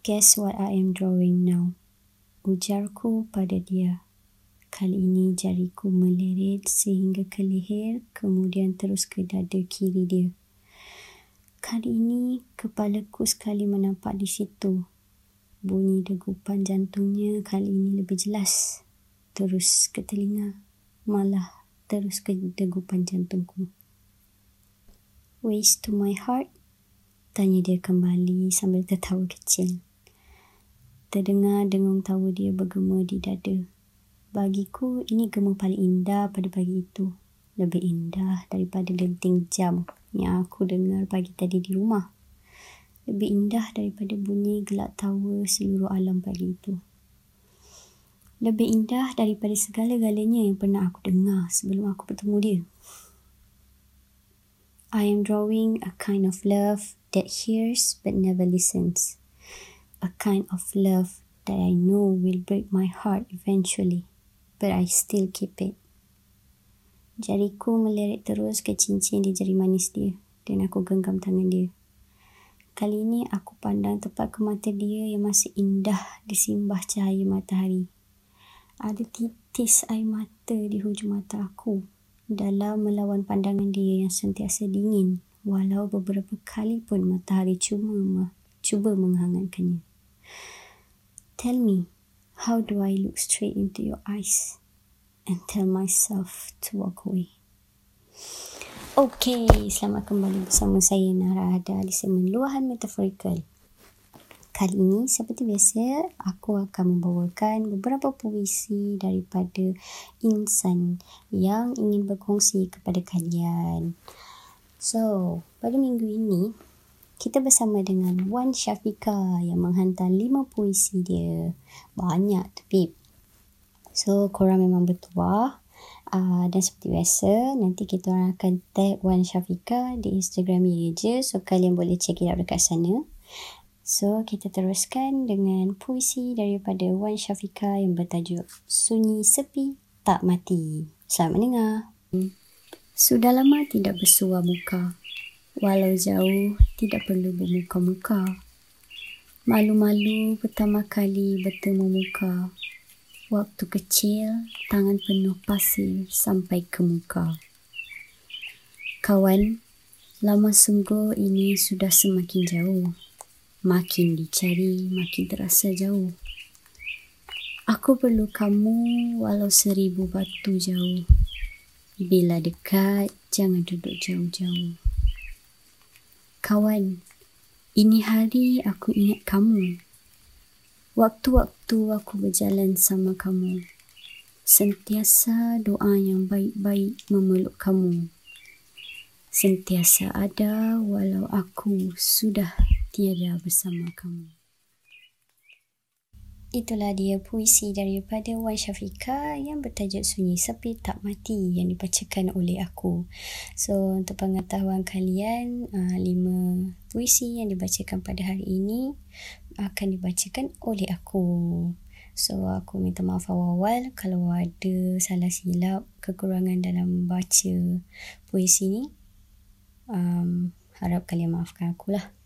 Guess what I am drawing now? Ujarku pada dia. Kali ini jariku melirit sehingga ke leher, kemudian terus ke dada kiri dia. Kali ini, kepalaku sekali menampak di situ. Bunyi degupan jantungnya kali ini lebih jelas. Terus ke telinga, malah terus ke degupan jantungku. Waist to my heart? Tanya dia kembali sambil tertawa kecil. Terdengar dengung tawa dia bergema di dada. Bagiku, ini gema paling indah pada pagi itu. Lebih indah daripada lenting jam yang aku dengar pagi tadi di rumah. Lebih indah daripada bunyi gelak tawa seluruh alam pagi itu. Lebih indah daripada segala-galanya yang pernah aku dengar sebelum aku bertemu dia. I am drawing a kind of love that hears but never listens. A kind of love that I know will break my heart eventually but I still keep it. Jariku melirik terus ke cincin di jari manis dia dan aku genggam tangan dia. Kali ini aku pandang tepat ke mata dia yang masih indah disimbah cahaya matahari. Ada titis air mata di hujung mata aku dalam melawan pandangan dia yang sentiasa dingin walau beberapa kali pun matahari cuma cuba menghangatkannya. Tell me, how do I look straight into your eyes and tell myself to walk away? Okay, selamat kembali bersama saya Nara Ada di segmen Luahan Metaforikal. Kali ini, seperti biasa, aku akan membawakan beberapa puisi daripada insan yang ingin berkongsi kepada kalian. So, pada minggu ini, kita bersama dengan Wan Syafika yang menghantar lima puisi dia. Banyak tapi. So, korang memang bertuah. Uh, dan seperti biasa, nanti kita akan tag Wan Syafika di Instagram dia je. So, kalian boleh check it out dekat sana. So, kita teruskan dengan puisi daripada Wan Syafika yang bertajuk Sunyi Sepi Tak Mati. Selamat mendengar. Sudah lama tidak bersuah muka. Walau jauh, tidak perlu bermuka-muka. Malu-malu pertama kali bertemu muka. Waktu kecil, tangan penuh pasir sampai ke muka. Kawan, lama sungguh ini sudah semakin jauh. Makin dicari, makin terasa jauh. Aku perlu kamu walau seribu batu jauh. Bila dekat, jangan duduk jauh-jauh. Kawan, ini hari aku ingat kamu. Waktu-waktu aku berjalan sama kamu. Sentiasa doa yang baik-baik memeluk kamu. Sentiasa ada walau aku sudah tiada bersama kamu. Itulah dia puisi daripada Wan Syafika yang bertajuk Sunyi Sepi Tak Mati yang dibacakan oleh aku. So, untuk pengetahuan kalian, uh, lima puisi yang dibacakan pada hari ini akan dibacakan oleh aku. So, aku minta maaf awal-awal kalau ada salah silap, kekurangan dalam baca puisi ni. Um, harap kalian maafkan akulah. lah.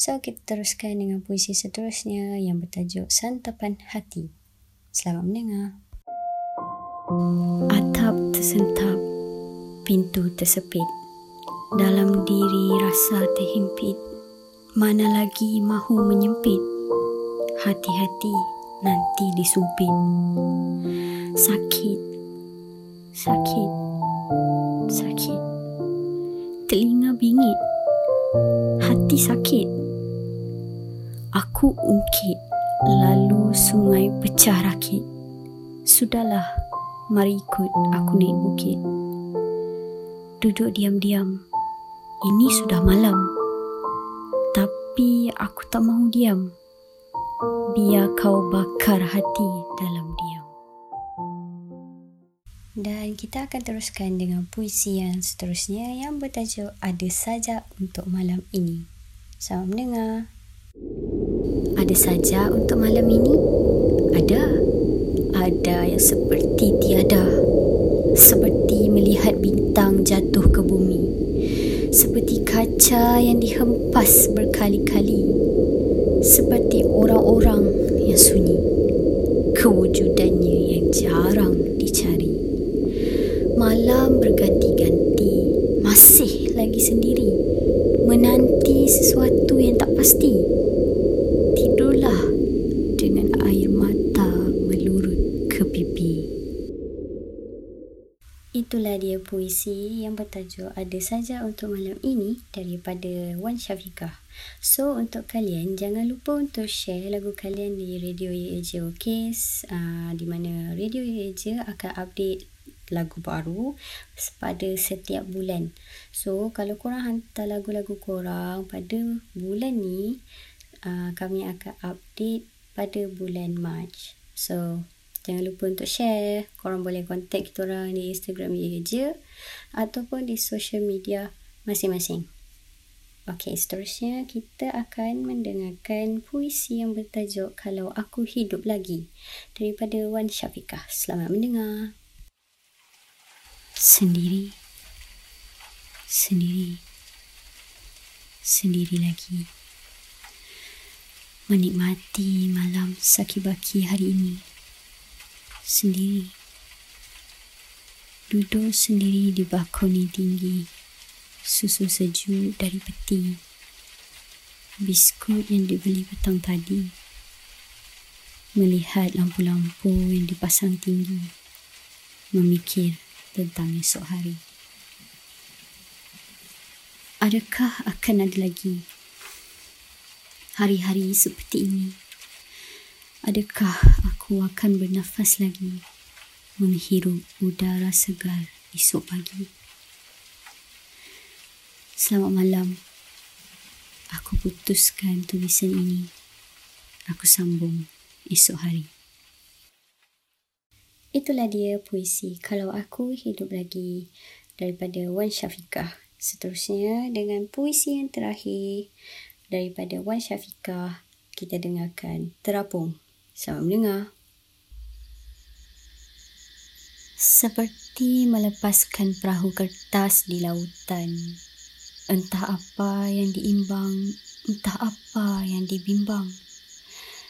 So, kita teruskan dengan puisi seterusnya yang bertajuk Santapan Hati. Selamat mendengar. Atap tersentap, pintu tersepit. Dalam diri rasa terhimpit. Mana lagi mahu menyempit. Hati-hati nanti disumpit. Sakit, sakit, sakit. Telinga bingit hati sakit. Aku ungkit, lalu sungai pecah rakit. Sudahlah, mari ikut aku naik bukit. Duduk diam-diam, ini sudah malam. Tapi aku tak mahu diam. Biar kau bakar hati dalam diam. Dan kita akan teruskan dengan puisi yang seterusnya yang bertajuk Ada Saja Untuk Malam Ini. Selamat mendengar. Ada saja untuk malam ini? Ada. Ada yang seperti tiada. Seperti melihat bintang jatuh ke bumi. Seperti kaca yang dihempas berkali-kali. seperti orang-orang yang sunyi. Kewujudannya yang jarang dicari. Malam berganti-ganti, masih lagi sendiri. Menanti sesuatu pasti. Tidurlah dengan air mata melurut ke pipi. Itulah dia puisi yang bertajuk Ada Saja Untuk Malam Ini daripada Wan Syafiqah. So, untuk kalian, jangan lupa untuk share lagu kalian di Radio Ye Eja? Uh, di mana Radio Ye Eja akan update lagu baru pada setiap bulan. So, kalau korang hantar lagu-lagu korang pada bulan ni, uh, kami akan update pada bulan Mac. So, Jangan lupa untuk share. Korang boleh contact kita orang di Instagram Ye Je ataupun di social media masing-masing. Okey, seterusnya kita akan mendengarkan puisi yang bertajuk Kalau Aku Hidup Lagi daripada Wan Syafiqah. Selamat mendengar. Sendiri. Sendiri. Sendiri lagi. Menikmati malam sakibaki hari ini sendiri. Duduk sendiri di balkoni tinggi. Susu sejuk dari peti. Biskut yang dibeli petang tadi. Melihat lampu-lampu yang dipasang tinggi. Memikir tentang esok hari. Adakah akan ada lagi hari-hari seperti ini? Adakah aku akan bernafas lagi menghirup udara segar esok pagi? Selamat malam. Aku putuskan tulisan ini. Aku sambung esok hari. Itulah dia puisi Kalau Aku Hidup Lagi daripada Wan Syafiqah. Seterusnya dengan puisi yang terakhir daripada Wan Syafiqah kita dengarkan Terapung. Selamat mendengar. Seperti melepaskan perahu kertas di lautan. Entah apa yang diimbang, entah apa yang dibimbang.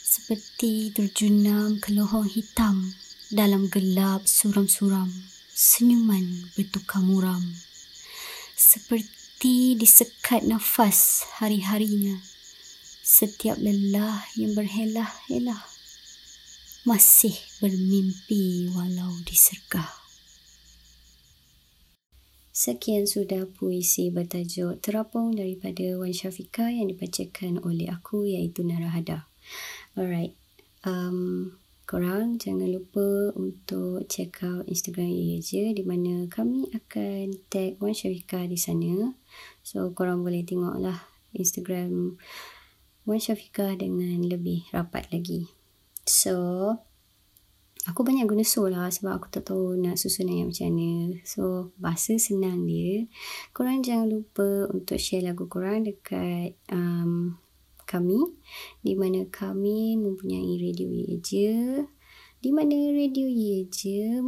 Seperti terjunam ke lohong hitam dalam gelap suram-suram. Senyuman bertukar muram. Seperti disekat nafas hari-harinya. Setiap lelah yang berhelah-helah masih bermimpi walau disergah. Sekian sudah puisi bertajuk Terapung daripada Wan Syafika yang dibacakan oleh aku iaitu Narahada. Alright. Um, korang jangan lupa untuk check out Instagram Ye je di mana kami akan tag Wan Syafika di sana. So korang boleh tengoklah Instagram Wan Syafika dengan lebih rapat lagi. So, aku banyak guna so lah sebab aku tak tahu nak susun ayat macam mana. So, bahasa senang dia. Korang jangan lupa untuk share lagu korang dekat um, kami. Di mana kami mempunyai radio ye je. Di mana radio ye je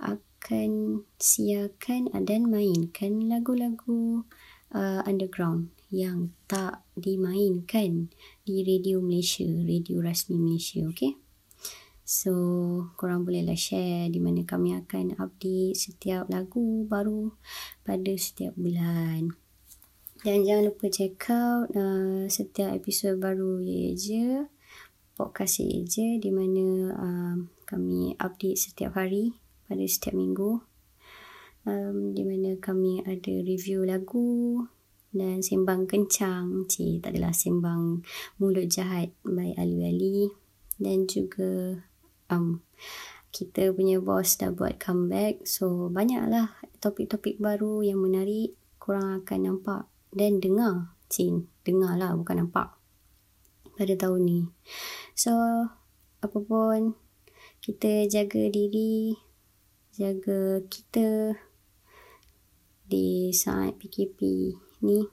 akan siarkan dan mainkan lagu-lagu uh, underground yang tak dimainkan di radio Malaysia, radio rasmi Malaysia, okay? So, korang bolehlah share di mana kami akan update setiap lagu baru pada setiap bulan. Dan jangan lupa check out uh, setiap episod baru Ye Je, podcast Ye Je di mana uh, kami update setiap hari pada setiap minggu. Um, di mana kami ada review lagu, dan sembang kencang. Cik tak adalah sembang mulut jahat by Ali Ali. Dan juga um, kita punya boss dah buat comeback. So banyaklah topik-topik baru yang menarik korang akan nampak dan dengar cik dengar lah bukan nampak. Pada tahun ni. So apapun kita jaga diri jaga kita di saat PKP ni.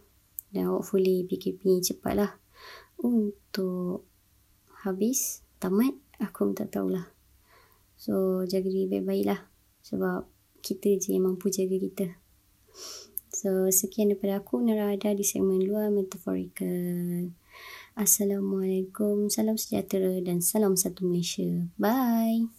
Dan hopefully PKP cepatlah untuk habis. Tamat aku pun tak tahulah. So jaga diri baik-baik lah sebab kita je yang mampu jaga kita So, sekian daripada aku, Narada di segmen luar metaforikal. Assalamualaikum, salam sejahtera dan salam satu Malaysia. Bye!